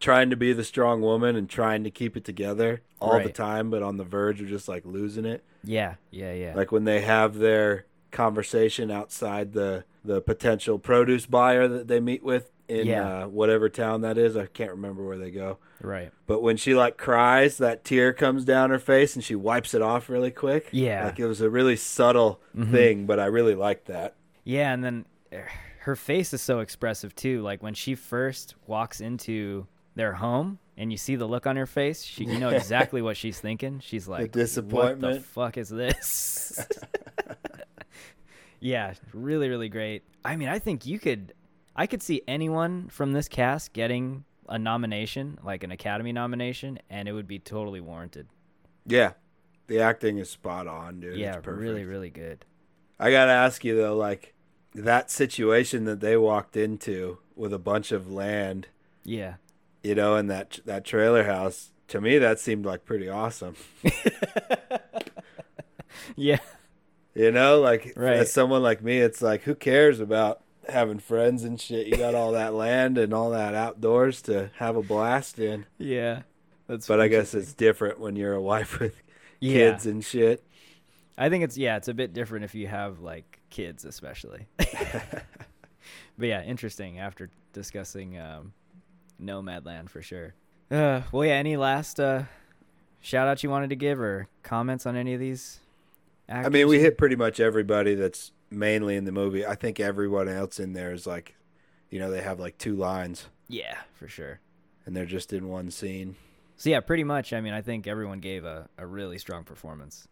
trying to be the strong woman and trying to keep it together all the time, but on the verge of just like losing it. Yeah, yeah, yeah. Like when they have their conversation outside the the potential produce buyer that they meet with in Yeah. uh, whatever town that is. I can't remember where they go. right. But when she like cries, that tear comes down her face and she wipes it off really quick. Yeah. Like it was a really subtle thing, but I really liked that. Yeah, and then uh, her face is so expressive too. Like when she first walks into their home and you see the look on her face, she you know (laughs) exactly what she's thinking. She's like, the disappointment. "What the disappointment." fuck is this?" (laughs) yeah, really, really great. I mean, I think you could, I could see anyone from this cast getting a nomination, like an Academy nomination, and it would be totally warranted. Yeah. The acting is spot on, dude. yeah, it's perfect. really, really good. I got to ask you though, like that situation that they walked into with a bunch of land, Yeah. you know, and that that trailer house, to me that seemed like pretty awesome. (laughs) Yeah. You know, like Right. as someone like me, it's like who cares about having friends and shit? You got all that land and all that outdoors to have a blast in. Yeah. That's But I guess it's different when you're a wife (laughs) with Yeah. kids and shit. I think it's yeah, it's a bit different if you have like kids, especially. (laughs) but yeah, interesting. After discussing um, Nomadland for sure. Uh, well, yeah. Any last uh, shout out you wanted to give or comments on any of these? Actors? I mean, we hit pretty much everybody that's mainly in the movie. I think everyone else in there is like, you know, they have like two lines Yeah, for sure. and they're just in one scene. So yeah, pretty much. I mean, I think everyone gave a, a really strong performance.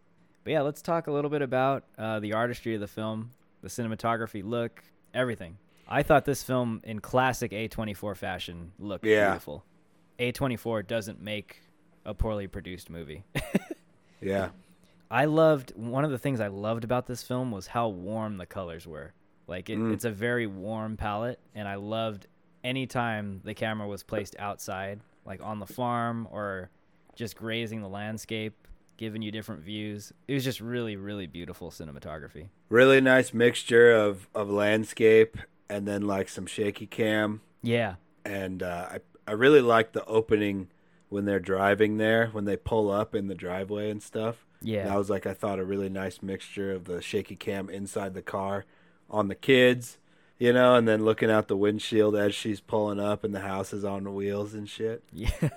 But yeah, let's talk a little bit about uh, the artistry of the film, the cinematography, look, everything. I thought this film, in classic A24 fashion, looked Yeah. beautiful. A24 doesn't make a poorly produced movie. (laughs) Yeah. I loved one of the things I loved about this film was how warm the colors were. Like it, Mm. it's a very warm palette, and I loved any time the camera was placed outside, like on the farm or just grazing the landscape, giving you different views. It was just really, really beautiful cinematography. Really nice mixture of, of landscape and then like some shaky cam. Yeah, And uh, I, I really liked the opening when they're driving there, when they pull up in the driveway and stuff. yeah, That was like I thought a really nice mixture of the shaky cam inside the car on the kids, you know, and then looking out the windshield as she's pulling up and the house is on the wheels and shit. (laughs) yeah,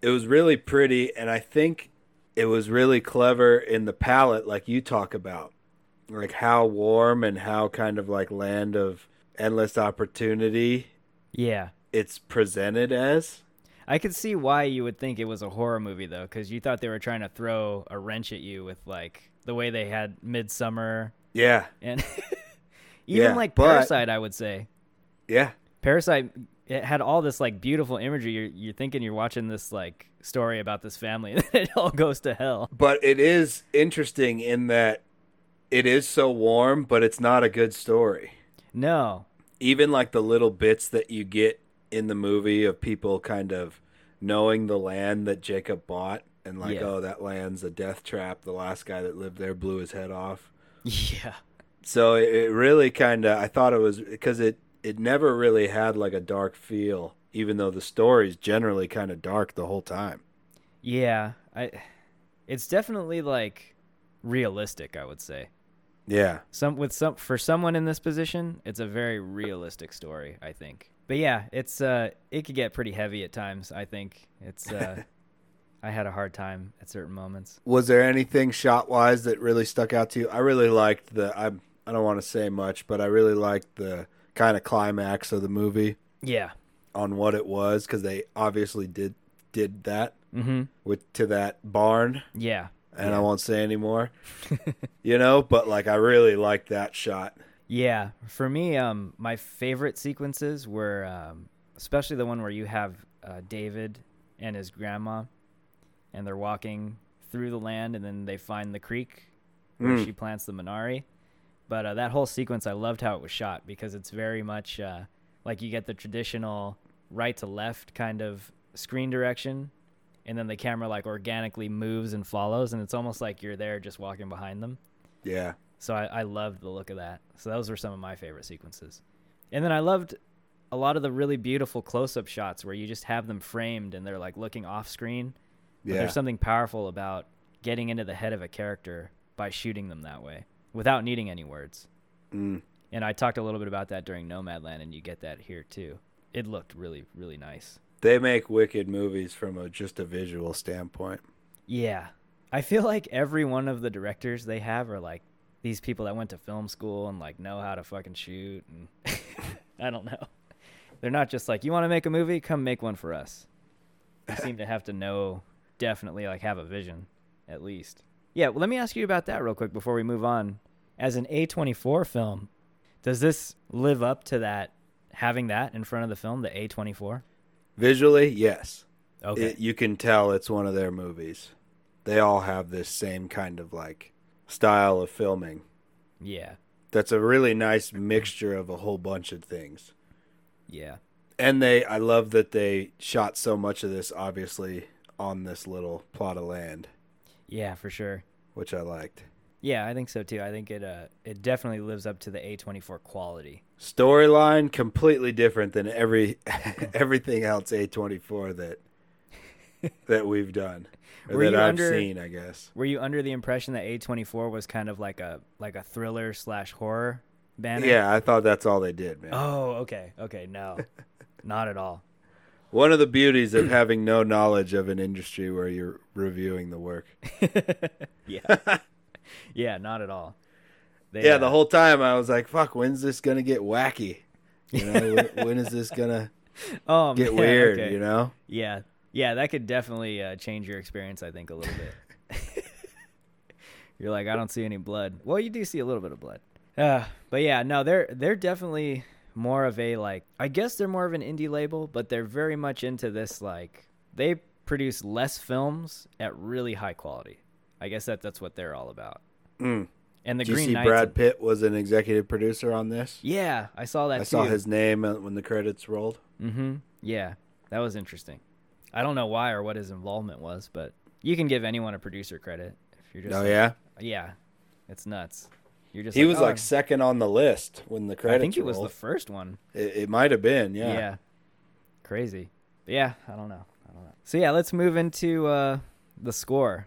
It was really pretty and I think it was really clever in the palette like you talk about. Like how warm and how kind of like land of endless opportunity yeah. it's presented as. I could see why you would think it was a horror movie though, because you thought they were trying to throw a wrench at you with like the way they had Midsommar Yeah. and (laughs) even Yeah, like but- Parasite. I would say Yeah. Parasite it had all this like beautiful imagery. You're you're thinking you're watching this like story about this family, (laughs) and it all goes to hell. But it is interesting in that it is so warm, but it's not a good story. No, Even like the little bits that you get in the movie of people kind of knowing the land that Jacob bought and like, Yeah. oh, that land's a death trap. The last guy that lived there blew his head off. (laughs) yeah, So it, really kind of, I thought it was because it, it never really had like a dark feel, even though the story's generally kind of dark the whole time. yeah. I it's definitely like realistic. I would say Yeah. some with some for someone in this position, it's a very realistic story. I think. But yeah, it's uh, it could get pretty heavy at times. I think it's. uh (laughs) I had a hard time at certain moments. was there anything shot wise that really stuck out to you? I really liked the I I don't want to say much, but I really liked the kind of climax of the movie Yeah. on what it was because they obviously did did that Mm-hmm. with to that barn, Yeah. and Yeah. I won't say anymore. (laughs) you know, but like I really liked that shot. Yeah, for me, um, my favorite sequences were, um, especially the one where you have uh, David and his grandma, and they're walking through the land, and then they find the creek where Mm. she plants the Minari. But uh, that whole sequence, I loved how it was shot because it's very much uh, like you get the traditional right to left kind of screen direction, and then the camera like organically moves and follows, and it's almost like you're there just walking behind them. Yeah, So I, I loved the look of that. So those were some of my favorite sequences. And then I loved a lot of the really beautiful close up shots where you just have them framed and they're like looking off screen. But yeah, there's something powerful about getting into the head of a character by shooting them that way without needing any words. Mm. And I talked a little bit about that during Nomadland, and you get that here too. It looked really, really nice. They make wicked movies from a just a visual standpoint. Yeah. I feel like every one of the directors they have are like these people that went to film school and like know how to fucking shoot and (laughs) I don't know. They're not just like, you want to make a movie? Come make one for us. They seem to have to know, definitely like have a vision, at least. Yeah, well, let me ask you about that real quick before we move on. As an A24 film, does this live up to that, having that in front of the film, the A24? Visually, yes. Okay. It, you can tell it's one of their movies. They all have this same kind of like style of filming. yeah. That's a really nice mixture of a whole bunch of things. Yeah. And they I love that they shot so much of this obviously on this little plot of land, Yeah, for sure. which I liked. Yeah, I think so too. I think it uh it definitely lives up to the A24 quality. Storyline completely different than every (laughs) everything else A24 that that we've done or Were that I've under- seen, I guess. Were you under the impression that A24 was kind of like a like a thriller slash horror banner? Yeah, I thought that's all they did, man. Oh, okay. Okay, no. (laughs) Not at all. One of the beauties of having no knowledge of an industry where you're reviewing the work. (laughs) yeah, (laughs) yeah, not at all. They, Yeah, uh, the whole time I was like, "Fuck, when's this gonna get wacky? You know, when, when is this gonna oh, get man, weird? okay. You know?" Yeah, yeah, that could definitely uh, change your experience. I think a little bit. (laughs) You're like, I don't see any blood. Well, you do see a little bit of blood. (sighs) Uh, but yeah, no, they're they're definitely more of a like. I guess they're more of an indie label, but they're very much into this. Like, they produce less films at really high quality. I guess that that's what they're all about. Mm. And the Did you see Knights. Brad Pitt was an executive producer on this? yeah, I saw that. I saw his name uh, when the credits rolled. Mm-hmm. Yeah, that was interesting. I don't know why or what his involvement was, but you can give anyone a producer credit if you're just. Oh like- yeah, yeah, it's nuts. You're just. he was "Oh, like second on the list when the credits I think it was the first one. It, it might have been, yeah. Yeah. Crazy. But yeah, I don't know. I don't know. So yeah, let's move into uh, the score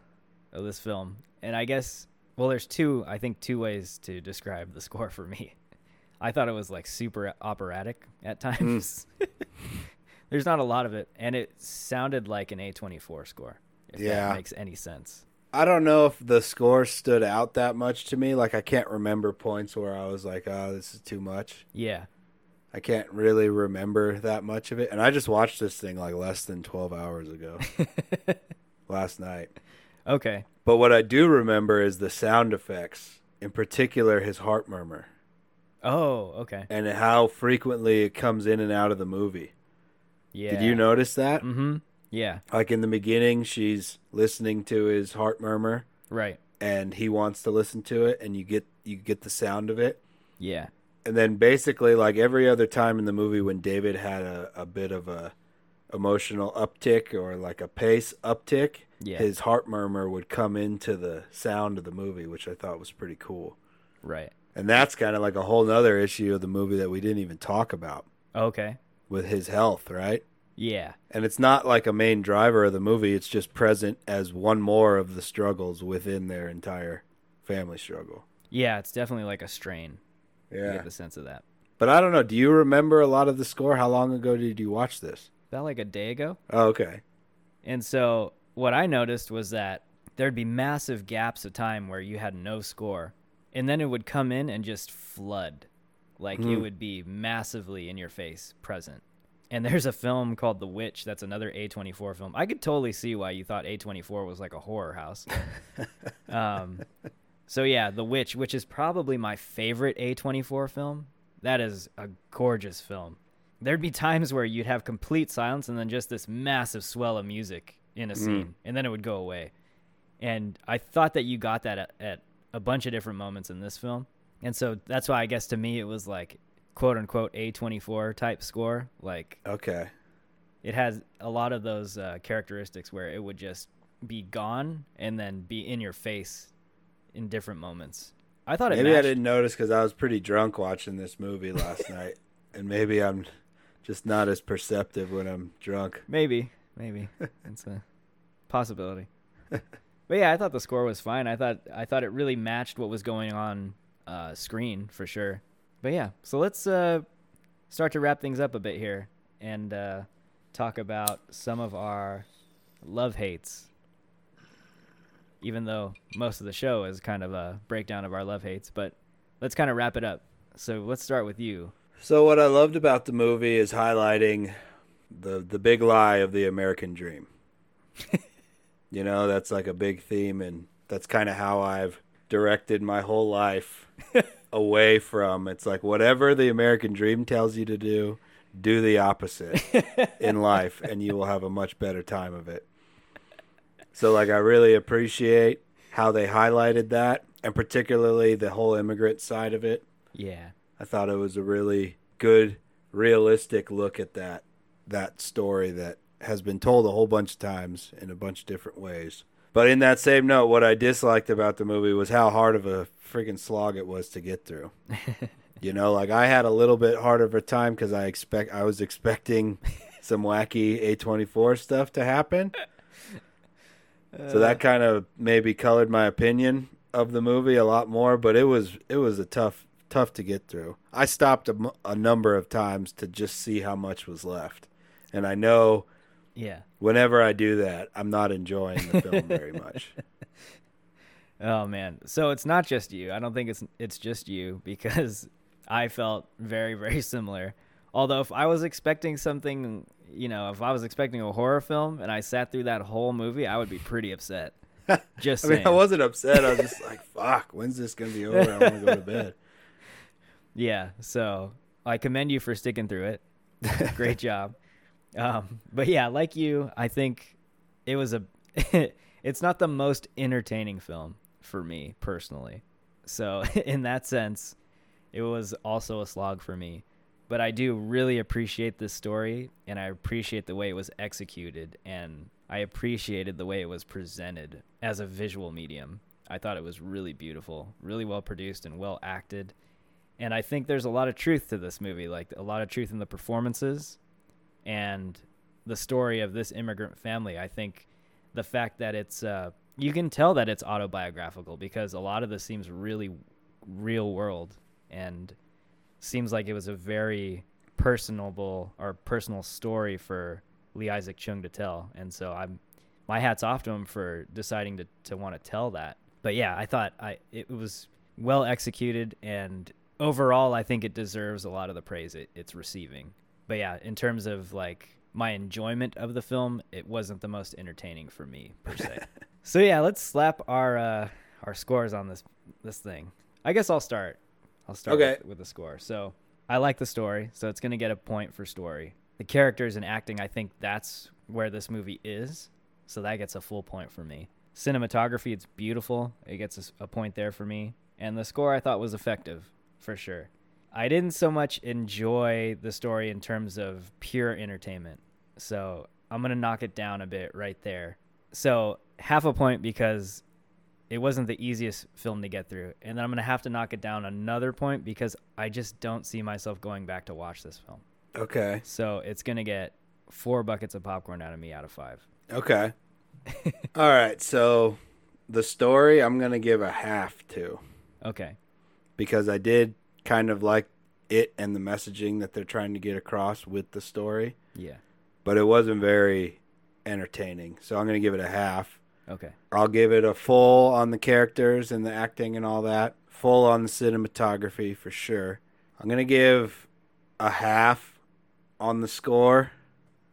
of this film, and I guess well, there's two. I think two ways to describe the score for me. (laughs) I thought it was like super operatic at times. (laughs) there's not a lot of it, and it sounded like an A24 score. If Yeah. that makes any sense. I don't know if the score stood out that much to me. Like I can't remember points where I was like, "Oh, this is too much." Yeah. I can't really remember that much of it, and I just watched this thing like less than twelve hours ago, (laughs) last night. Okay. But what I do remember is the sound effects, in particular his heart murmur, Oh, okay. and how frequently it comes in and out of the movie. Yeah. Did you notice that? Mm-hmm. Yeah. Like in the beginning, she's listening to his heart murmur, Right. and he wants to listen to it, and you get you get the sound of it. Yeah. And then basically, like every other time in the movie, when David had a, a bit of a emotional uptick or like a pace uptick, Yeah. his heart murmur would come into the sound of the movie, which I thought was pretty cool. Right. And that's kind of like a whole nother issue of the movie that we didn't even talk about Okay. With his health, right? Yeah. And it's not like a main driver of the movie, it's just present as one more of the struggles within their entire family struggle. Yeah, it's definitely like a strain. You Yeah. get the sense of that. But I don't know. Do you remember a lot of the score? How long ago did you watch this? About like a day ago. Oh, okay. And so what I noticed was that there'd be massive gaps of time where you had no score. And then it would come in and just flood. Like it Hmm. would be massively in your face present. And there's a film called The Witch that's another A24 film. I could totally see why you thought A24 was like a horror house. (laughs) um, so yeah, The Witch, which is probably my favorite A24 film. That is a gorgeous film. There'd be times where you'd have complete silence and then just this massive swell of music in a scene, and then it would go away. And I thought that you got that at, at a bunch of different moments in this film. And so that's why I guess to me it was like quote unquote A24 type score. Like Okay. it has a lot of those uh, characteristics where it would just be gone and then be in your face in different moments. I thought it Maybe I didn't notice because I was pretty drunk watching this movie last (laughs) night, and maybe I'm just not as perceptive when I'm drunk. Maybe, maybe (laughs) it's a possibility. but yeah, I thought the score was fine. I thought I thought it really matched what was going on uh, screen for sure. But yeah, so let's uh, start to wrap things up a bit here and uh, talk about some of our love hates. Even though most of the show is kind of a breakdown of our love hates, but let's kind of wrap it up. So let's start with you. So what I loved about the movie is highlighting the the big lie of the American dream. (laughs) you know, that's like a big theme and that's kind of how I've directed my whole life (laughs) away from it's like whatever the American dream tells you to do, do the opposite (laughs) in life and you will have a much better time of it. So like I really appreciate how they highlighted that and particularly the whole immigrant side of it. Yeah. I thought it was a really good, realistic look at that that story that has been told a whole bunch of times in a bunch of different ways. But in that same note, what I disliked about the movie was how hard of a freaking slog it was to get through. (laughs) you know, like I had a little bit harder of a time because I expect I was expecting (laughs) some wacky A twenty four stuff to happen. so that uh. kind of maybe colored my opinion of the movie a lot more, but it was it was a tough tough to get through. I stopped a number of times to just see how much was left, And I know Yeah. whenever I do that, I'm not enjoying the film (laughs) very much. Oh man. So it's not just you. I don't think it's it's just you because I felt very very similar. Although if I was expecting something, you know, if I was expecting a horror film and I sat through that whole movie, I would be pretty upset. (laughs) Just I mean, saying. I wasn't upset. I was just like, (laughs) "Fuck, when's this gonna be over? I want to go to bed." Yeah, so I commend you for sticking through it. Great job. Um, but yeah, like you, I think it was a. (laughs) it's not the most entertaining film for me personally. So (laughs) in that sense, it was also a slog for me. But I do really appreciate this story, and I appreciate the way it was executed, and I appreciated the way it was presented as a visual medium. I thought it was really beautiful, really well produced, and well acted and I think there's a lot of truth to this movie, like a lot of truth in the performances and the story of this immigrant family. I think the fact that it's uh, you can tell that it's autobiographical because a lot of this seems really real world and seems like it was a very personable or personal story for Lee Isaac Chung to tell. And so I'm my hats off to him for deciding to, to want to tell that. But yeah, I thought I it was well executed and overall I think it deserves a lot of the praise it, it's receiving. But yeah, in terms of like my enjoyment of the film, it wasn't the most entertaining for me per se. (laughs) so yeah, let's slap our uh, our scores on this this thing. I guess I'll start. I'll start Okay. with, with the score. So I like the story, so it's gonna get a point for story. The characters and acting, I think that's where this movie is. So that gets a full point for me. Cinematography, it's beautiful. It gets a point there for me. And the score I thought was effective, for sure. I didn't so much enjoy the story in terms of pure entertainment. So I'm going to knock it down a bit right there. So half a point because it wasn't the easiest film to get through. And then I'm going to have to knock it down another point because I just don't see myself going back to watch this film. Okay. So it's going to get four buckets of popcorn out of me out of five. Okay. (laughs) All right. So the story, I'm gonna give a half to Okay. because I did kind of like it and the messaging that they're trying to get across with the story, Yeah. but it wasn't very entertaining. So I'm gonna give it a half. Okay. I'll give it a full on the characters and the acting and all that. Full on the cinematography for sure. I'm going to give a half on the score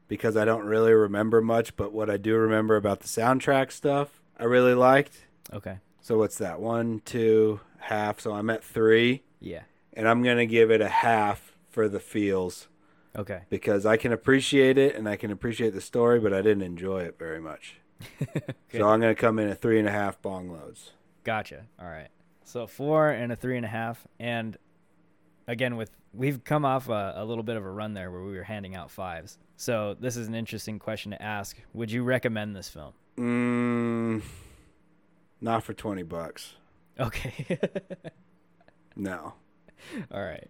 because I don't really remember much, but what I do remember about the soundtrack stuff, I really liked. Okay. So what's that? One, two, half. So I'm at three, Yeah. And I'm going to give it a half for the feels Okay. because I can appreciate it and I can appreciate the story, but I didn't enjoy it very much. Okay. (laughs) So I'm going to come in at three and a half bong loads. Gotcha. All right. So four and a three and a half, and again with we've come off a, a little bit of a run there where we were handing out fives. So this is an interesting question to ask. Would you recommend this film? Mm, not for 20 bucks. Okay. (laughs) No. All right.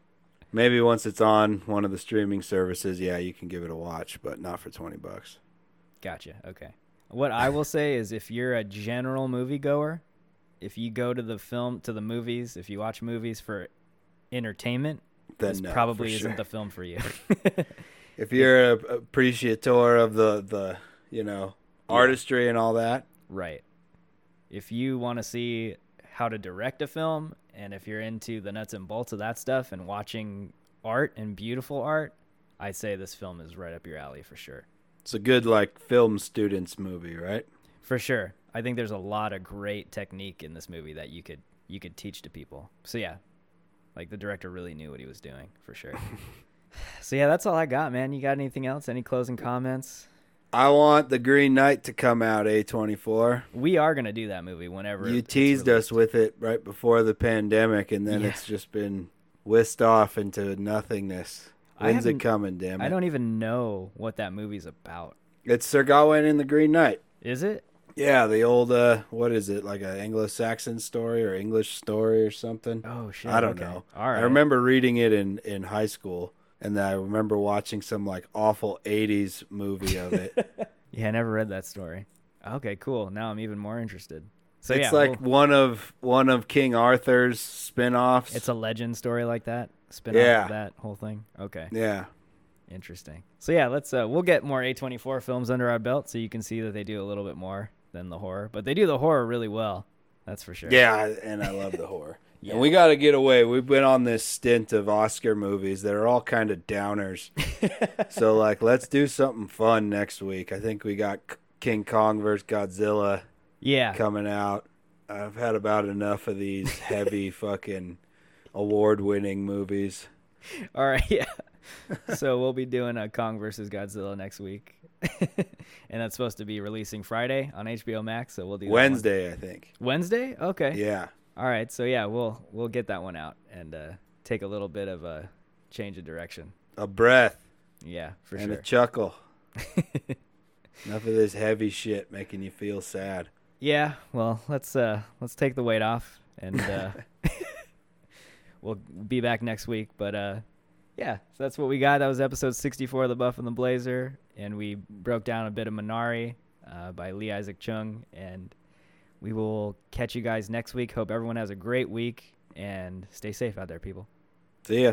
Maybe once it's on one of the streaming services, yeah, you can give it a watch, but not for 20 bucks. Gotcha. Okay. What I will say is if you're a general moviegoer, if you go to the film to the movies, if you watch movies for entertainment, Then this no, probably isn't sure. the film for you. (laughs) If you're a appreciator of the the, you know, artistry and all that, Right. If you want to see how to direct a film, and if you're into the nuts and bolts of that stuff and watching art and beautiful art, I'd say this film is right up your alley for sure. it's a good like film students movie, right? For sure. I think there's a lot of great technique in this movie that you could you could teach to people. So yeah. Like the director really knew what he was doing, for sure. (laughs) so yeah, that's all I got, man. You got anything else? Any closing comments? I want the Green Knight to come out A24. We are going to do that movie whenever You teased us with it right before the pandemic, and then Yeah. it's just been whisked off into nothingness. When's it coming, damn it? I don't even know what that movie's about. It's Sir Gawain and the Green Knight. Is it? Yeah, the old uh what is it, like a Anglo-Saxon story or English story or something? Oh shit! I don't okay. know. All right. I remember reading it in in high school and then I remember watching some like awful 80s movie of it. (laughs) Yeah, I never read that story. Okay, cool. Now I'm even more interested. So it's yeah, like well, one of one of King Arthur's spin-offs. it's a legend story like that. Spin Yeah. off of that whole thing. Okay. yeah. Interesting. So yeah, let's uh we'll get more A24 films under our belt so you can see that they do a little bit more than the horror. But they do the horror really well. That's for sure. Yeah, and I love the horror. Yeah. And we got to get away. We've been on this stint of Oscar movies that are all kind of downers. (laughs) so like, let's do something fun next week. I think we got King Kong versus Godzilla Yeah. coming out. I've had about enough of these (laughs) heavy fucking award-winning movies. All right, yeah. so we'll be doing a Kong versus Godzilla next week. (laughs) and that's supposed to be releasing Friday on HBO Max, so we'll do that. Wednesday, I think. Wednesday? Okay. Yeah. All right. So yeah, we'll we'll get that one out and uh take a little bit of a change of direction. A breath Yeah, for and sure. And a chuckle. (laughs) Enough of this heavy shit making you feel sad. Yeah, well, let's uh let's take the weight off and uh (laughs) we'll be back next week, but uh yeah, so that's what we got. That was episode 64 of The Buff and the Blazer and we broke down a bit of Minari uh by Lee Isaac Chung and we will catch you guys next week. Hope everyone has a great week and stay safe out there, people. See ya.